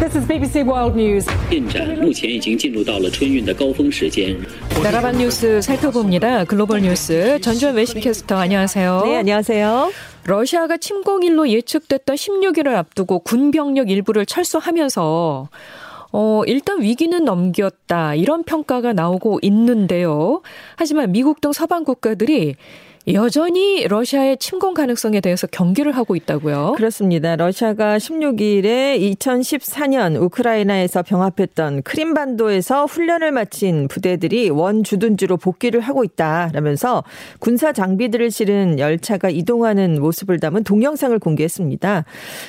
This is BBC World News. 나라방 뉴스 살펴봅니다. 글로벌 뉴스 전주현 외신캐스터 안녕하세요. 네, 안녕하세요. 러시아가 침공일로 예측됐던 16일을 앞두고 군 병력 일부를 철수하면서 어, 일단 위기는 넘겼다. 이런 평가가 나오고 있는데요. 하지만 미국 등 서방 국가들이 여전히 러시아의 침공 가능성에 대해서 경계를 하고 있다고요. 그렇습니다. 러시아가 16일에 2014년 우크라이나에서 병합했던 크림반도에서 훈련을 마친 부대들이 원 주둔지로 복귀를 하고 있다라면서 군사 장비들을 실은 열차가 이동하는 모습을 담은 동영상을 공개했습니다.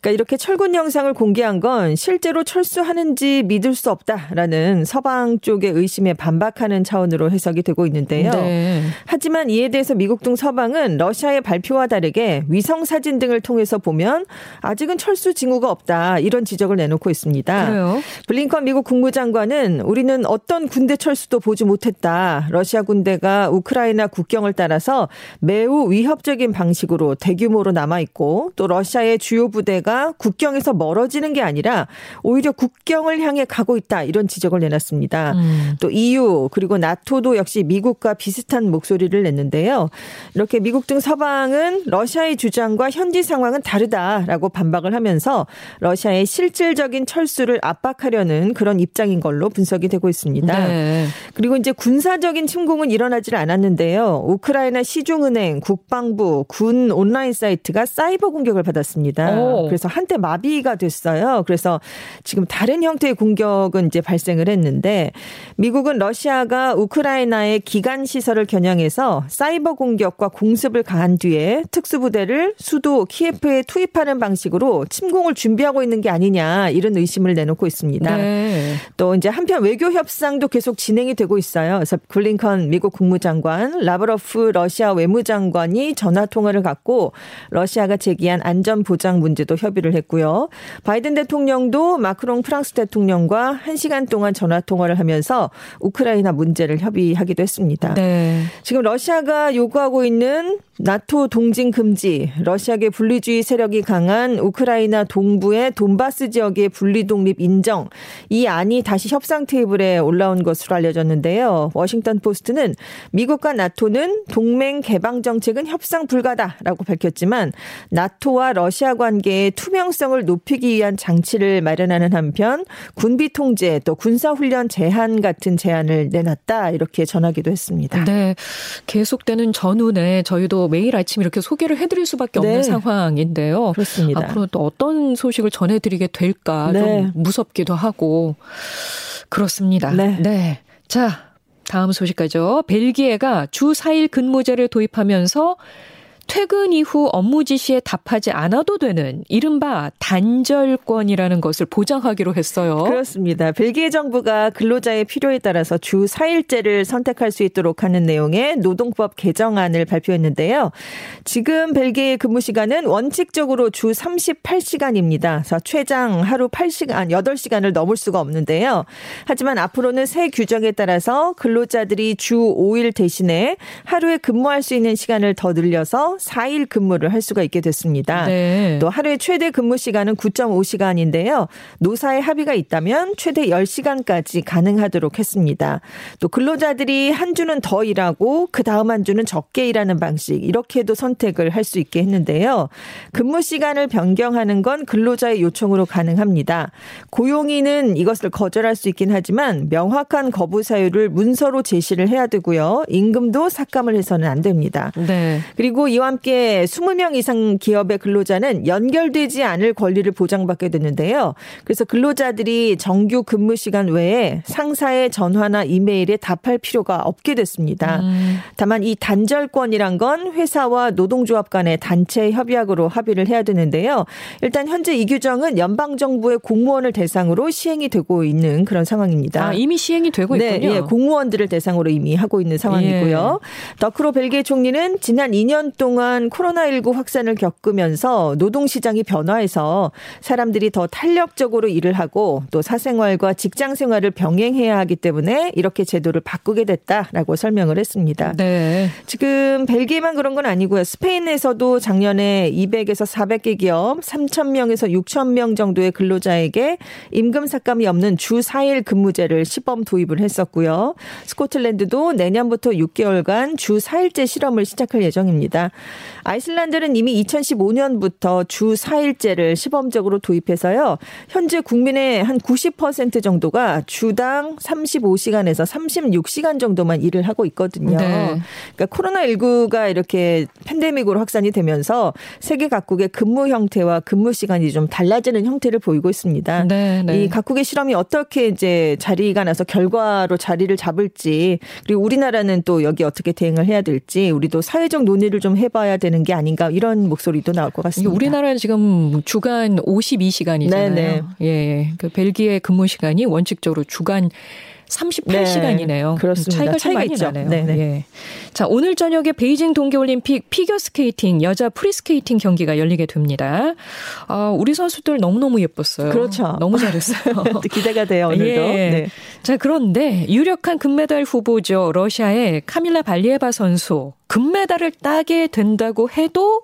그러니까 이렇게 철군 영상을 공개한 건 실제로 철수하는지 믿을 수 없다라는 서방 쪽의 의심에 반박하는 차원으로 해석이 되고 있는데요. 네. 하지만 이에 대해서 미국 등 서방은 러시아의 발표와 다르게 위성 사진 등을 통해서 보면 아직은 철수 징후가 없다 이런 지적을 내놓고 있습니다. 그래요? 블링컨 미국 국무장관은 우리는 어떤 군대 철수도 보지 못했다. 러시아 군대가 우크라이나 국경을 따라서 매우 위협적인 방식으로 대규모로 남아 있고 또 러시아의 주요 부대가 국경에서 멀어지는 게 아니라 오히려 국경을 향해 가고 있다 이런 지적을 내놨습니다. 음. 또 EU 그리고 나토도 역시 미국과 비슷한 목소리를 냈는데요. 이렇게 미국 등 서방은 러시아의 주장과 현지 상황은 다르다라고 반박을 하면서 러시아의 실질적인 철수를 압박하려는 그런 입장인 걸로 분석이 되고 있습니다. 네. 그리고 이제 군사적인 침공은 일어나질 않았는데요. 우크라이나 시중은행, 국방부, 군 온라인 사이트가 사이버 공격을 받았습니다. 오. 그래서 한때 마비가 됐어요. 그래서 지금 다른 형태의 공격은 이제 발생을 했는데 미국은 러시아가 우크라이나의 기간 시설을 겨냥해서 사이버 공격 과 공습을 가한 뒤에 특수부대를 수도 키예프에 투입하는 방식으로 침공을 준비하고 있는 게 아니냐 이런 의심을 내놓고 있습니다. 네. 또 이제 한편 외교 협상도 계속 진행이 되고 있어요. 그래서 블링컨 미국 국무장관, 라브로프 러시아 외무장관이 전화 통화를 갖고 러시아가 제기한 안전 보장 문제도 협의를 했고요. 바이든 대통령도 마크롱 프랑스 대통령과 1시간 동안 전화 통화를 하면서 우크라이나 문제를 협의하기도 했습니다. 네. 지금 러시아가 요구하고 있는 나토 동진 금지, 러시아계 분리주의 세력이 강한 우크라이나 동부의 돈바스 지역의 분리 독립 인정, 이 안이 다시 협상 테이블에 올라온 것으로 알려졌는데요. 워싱턴 포스트는 미국과 나토는 동맹 개방 정책은 협상 불가다라고 밝혔지만 나토와 러시아 관계의 투명성을 높이기 위한 장치를 마련하는 한편 군비 통제 또 군사 훈련 제한 같은 제안을 내놨다 이렇게 전하기도 했습니다. 네. 계속되는 전 운에 저희도 매일 아침 이렇게 소개를 해드릴 수밖에 없는 네. 상황인데요. 그렇습니다. 앞으로 또 어떤 소식을 전해드리게 될까 네. 좀 무섭기도 하고 그렇습니다. 네. 자, 다음 소식까죠. 벨기에가 주 4일 근무제를 도입하면서 퇴근 이후 업무 지시에 답하지 않아도 되는 이른바 단절권이라는 것을 보장하기로 했어요. 그렇습니다. 벨기에 정부가 근로자의 필요에 따라서 주 4일제를 선택할 수 있도록 하는 내용의 노동법 개정안을 발표했는데요. 지금 벨기에 근무 시간은 원칙적으로 주 38시간입니다. 그래서 최장 하루 8시간, 8시간을 넘을 수가 없는데요. 하지만 앞으로는 새 규정에 따라서 근로자들이 주 5일 대신에 하루에 근무할 수 있는 시간을 더 늘려서 4일 근무를 할 수가 있게 됐습니다. 네. 또 하루의 최대 근무 시간은 9.5시간인데요. 노사의 합의가 있다면 최대 10시간까지 가능하도록 했습니다. 또 근로자들이 한 주는 더 일하고 그 다음 한 주는 적게 일하는 방식 이렇게도 선택을 할 수 있게 했는데요. 근무 시간을 변경하는 건 근로자의 요청으로 가능합니다. 고용인은 이것을 거절할 수 있긴 하지만 명확한 거부 사유를 문서로 제시를 해야 되고요. 임금도 삭감을 해서는 안 됩니다. 네. 그리고 이와 함께 20명 이상 기업의 근로자는 연결되지 않을 권리를 보장받게 되는데요. 그래서 근로자들이 정규 근무 시간 외에 상사의 전화나 이메일에 답할 필요가 없게 됐습니다. 음. 다만 이 단절권이란 건 회사와 노동조합 간의 단체 협약으로 합의를 해야 되는데요. 일단 현재 이 규정은 연방 정부의 공무원을 대상으로 시행이 되고 있는 그런 상황입니다. 아, 이미 시행이 되고 네, 있군요. 예, 공무원들을 대상으로 이미 하고 있는 상황이고요. 더크로 벨기에 총리는 지난 2년 동안 그 동안 코로나19 확산을 겪으면서 노동시장이 변화해서 사람들이 더 탄력적으로 일을 하고 또 사생활과 직장 생활을 병행해야 하기 때문에 이렇게 제도를 바꾸게 됐다라고 설명을 했습니다. 네. 지금 벨기에만 그런 건 아니고요. 스페인에서도 작년에 200에서 400개 기업 3,000명에서 6,000명 정도의 근로자에게 임금 삭감이 없는 주 4일 근무제를 시범 도입을 했었고요. 스코틀랜드도 내년부터 6개월간 주 4일제 실험을 시작할 예정입니다. 아이슬란드는 이미 2015년부터 주 4일제를 시범적으로 도입해서요. 현재 국민의 한 90% 정도가 주당 35시간에서 36시간 정도만 일을 하고 있거든요. 네. 그러니까 코로나19가 이렇게 팬데믹으로 확산이 되면서 세계 각국의 근무 형태와 근무 시간이 좀 달라지는 형태를 보이고 있습니다. 네, 네. 이 각국의 실험이 어떻게 이제 자리가 나서 결과로 자리를 잡을지 그리고 우리나라는 또 여기 어떻게 대응을 해야 될지 우리도 사회적 논의를 좀 해 봐야 되는 게 아닌가 이런 목소리도 나올 것 같습니다. 우리나라는 지금 주간 52시간이잖아요. 네네. 예, 그 벨기에 근무 시간이 원칙적으로 주간 38시간이네요. 네, 그렇습니다. 차이가 좀 많이 있죠. 나네요. 네, 네. 예. 자, 오늘 저녁에 베이징 동계올림픽 피겨스케이팅 여자 프리스케이팅 경기가 열리게 됩니다. 아, 우리 선수들 너무너무 예뻤어요. 그렇죠. 너무 잘했어요. 기대가 돼요, 오늘도. 예. 네. 자, 그런데 유력한 금메달 후보죠. 러시아의 카밀라 발리에바 선수 금메달을 따게 된다고 해도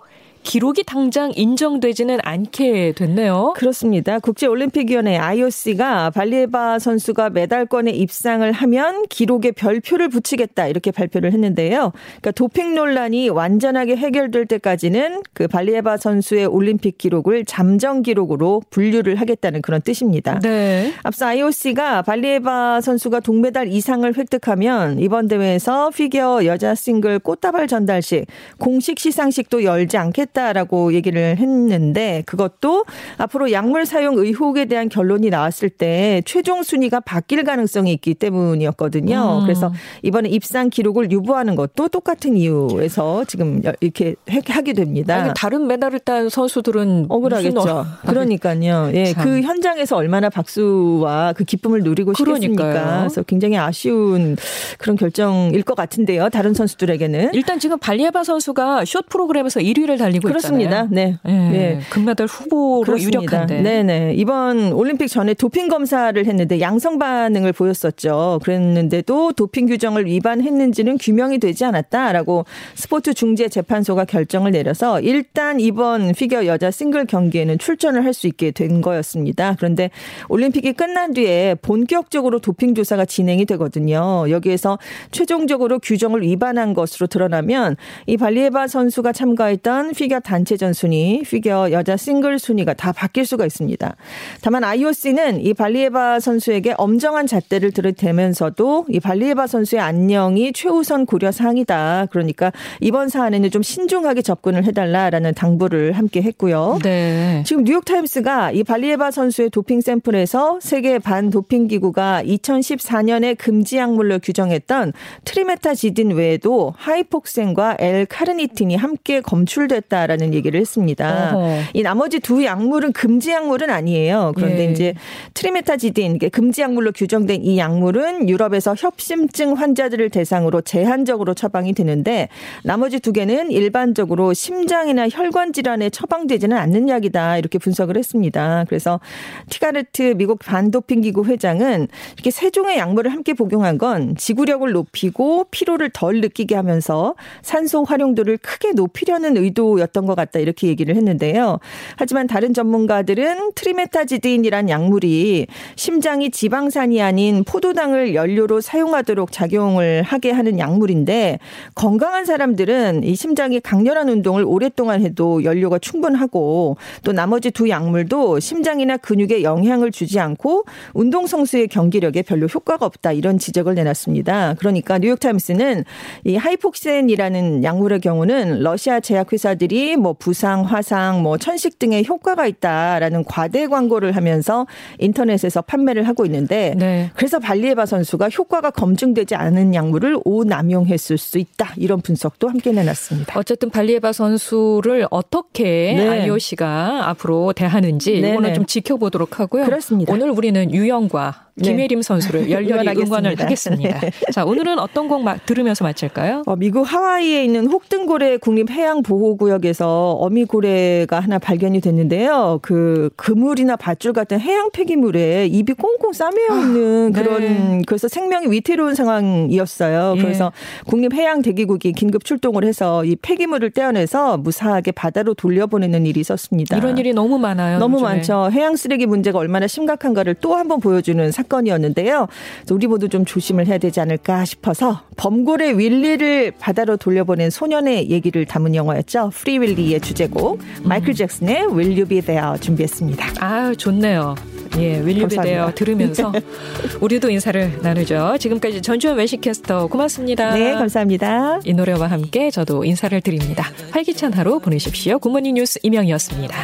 기록이 당장 인정되지는 않게 됐네요. 그렇습니다. 국제올림픽위원회 IOC가 발리에바 선수가 메달권에 입상을 하면 기록에 별표를 붙이겠다 이렇게 발표를 했는데요. 그러니까 도핑 논란이 완전하게 해결될 때까지는 그 발리에바 선수의 올림픽 기록을 잠정 기록으로 분류를 하겠다는 그런 뜻입니다. 네. 앞서 IOC가 발리에바 선수가 동메달 이상을 획득하면 이번 대회에서 피겨 여자 싱글 꽃다발 전달식 공식 시상식도 열지 않겠다. 했다라고 얘기를 했는데 그것도 앞으로 약물 사용 의혹에 대한 결론이 나왔을 때 최종 순위가 바뀔 가능성이 있기 때문이었거든요. 음. 그래서 이번에 입상 기록을 유보하는 것도 똑같은 이유에서 지금 이렇게 하게 됩니다. 아니, 다른 메달을 딴 선수들은 억울하겠죠. 어... 그러니까요. 예, 참. 그 현장에서 얼마나 박수와 그 기쁨을 누리고 싶겠습니까? 그래서 굉장히 아쉬운 그런 결정일 것 같은데요. 다른 선수들에게는 일단 지금 발리에바 선수가 숏 프로그램에서 1위를 달리고 그렇습니다. 네. 네. 네. 금메달 후보로 그렇습니다. 유력한데. 네네. 이번 올림픽 전에 도핑 검사를 했는데 양성 반응을 보였었죠. 그랬는데도 도핑 규정을 위반했는지는 규명이 되지 않았다라고 스포츠 중재 재판소가 결정을 내려서 일단 이번 피겨 여자 싱글 경기에는 출전을 할 수 있게 된 거였습니다. 그런데 올림픽이 끝난 뒤에 본격적으로 도핑 조사가 진행이 되거든요. 여기에서 최종적으로 규정을 위반한 것으로 드러나면 이 발리에바 선수가 참가했던 피겨 피겨 단체전 순위, 피겨 여자 싱글 순위가 다 바뀔 수가 있습니다. 다만 IOC는 이 발리에바 선수에게 엄정한 잣대를 들이대면서도 이 발리에바 선수의 안녕이 최우선 고려 사항이다. 그러니까 이번 사안에는 좀 신중하게 접근을 해달라라는 당부를 함께 했고요. 네. 지금 뉴욕타임스가 이 발리에바 선수의 도핑 샘플에서 세계 반도핑 기구가 2014년에 금지 약물로 규정했던 트리메타지딘 외에도 하이폭센과 엘카르니틴이 함께 검출됐다. 라는 얘기를 했습니다. 어허. 이 나머지 두 약물은 금지 약물은 아니에요. 그런데 예. 이제 트리메타지딘 금지 약물로 규정된 이 약물은 유럽에서 협심증 환자들을 대상으로 제한적으로 처방이 되는데 나머지 두 개는 일반적으로 심장이나 혈관 질환에 처방되지는 않는 약이다 이렇게 분석을 했습니다. 그래서 티가르트 미국 반도핑 기구 회장은 이렇게 세 종의 약물을 함께 복용한 건 지구력을 높이고 피로를 덜 느끼게 하면서 산소 활용도를 크게 높이려는 의도였 던 있었던 것 같다 이렇게 얘기를 했는데요. 하지만 다른 전문가들은 트리메타지딘이란 약물이 심장이 지방산이 아닌 포도당을 연료로 사용하도록 작용을 하게 하는 약물인데 건강한 사람들은 이 심장이 강렬한 운동을 오랫동안 해도 연료가 충분하고 또 나머지 두 약물도 심장이나 근육에 영향을 주지 않고 운동 성수의 경기력에 별로 효과가 없다 이런 지적을 내놨습니다. 그러니까 뉴욕타임스는 이 하이폭센이라는 약물의 경우는 러시아 제약회사들이 뭐 부상, 화상, 뭐 천식 등의 효과가 있다라는 과대 광고를 하면서 인터넷에서 판매를 하고 있는데 네. 그래서 발리에바 선수가 효과가 검증되지 않은 약물을 오남용했을 수 있다 이런 분석도 함께 내놨습니다. 어쨌든 발리에바 선수를 어떻게 네. IOC가 앞으로 대하는지 네네. 이거는 좀 지켜보도록 하고요. 그렇습니다. 오늘 우리는 유영과 네. 김혜림 선수를 열렬히 응원을 하겠습니다. 자, 오늘은 어떤 곡 들으면서 마칠까요? 어, 미국 하와이에 있는 혹등고래 국립해양보호구역에서 어미고래가 하나 발견이 됐는데요. 그 그물이나 밧줄 같은 해양 폐기물에 입이 꽁꽁 싸매어 있는 아, 그런 네. 그래서 생명이 위태로운 상황이었어요. 예. 그래서 국립해양대기국이 긴급 출동을 해서 이 폐기물을 떼어내서 무사하게 바다로 돌려보내는 일이 있었습니다. 이런 일이 너무 많아요. 너무 요즘에. 많죠. 해양 쓰레기 문제가 얼마나 심각한가를 또 한번 보여주는 사건 이었는데요. 우리 모두 좀 조심을 해야 되지 않을까 싶어서 범고래 윌리를 바다로 돌려보낸 소년의 얘기를 담은 영화였죠. 프리 윌리의 주제곡 마이클 잭슨의 Will You Be There 준비했습니다. 아 좋네요. 예, Will You Be There 들으면서 우리도 인사를 나누죠. 지금까지 전주현 외신캐스터 고맙습니다. 네, 감사합니다. 이 노래와 함께 저도 인사를 드립니다. 활기찬 하루 보내십시오. 굿모닝 뉴스 이명이었습니다.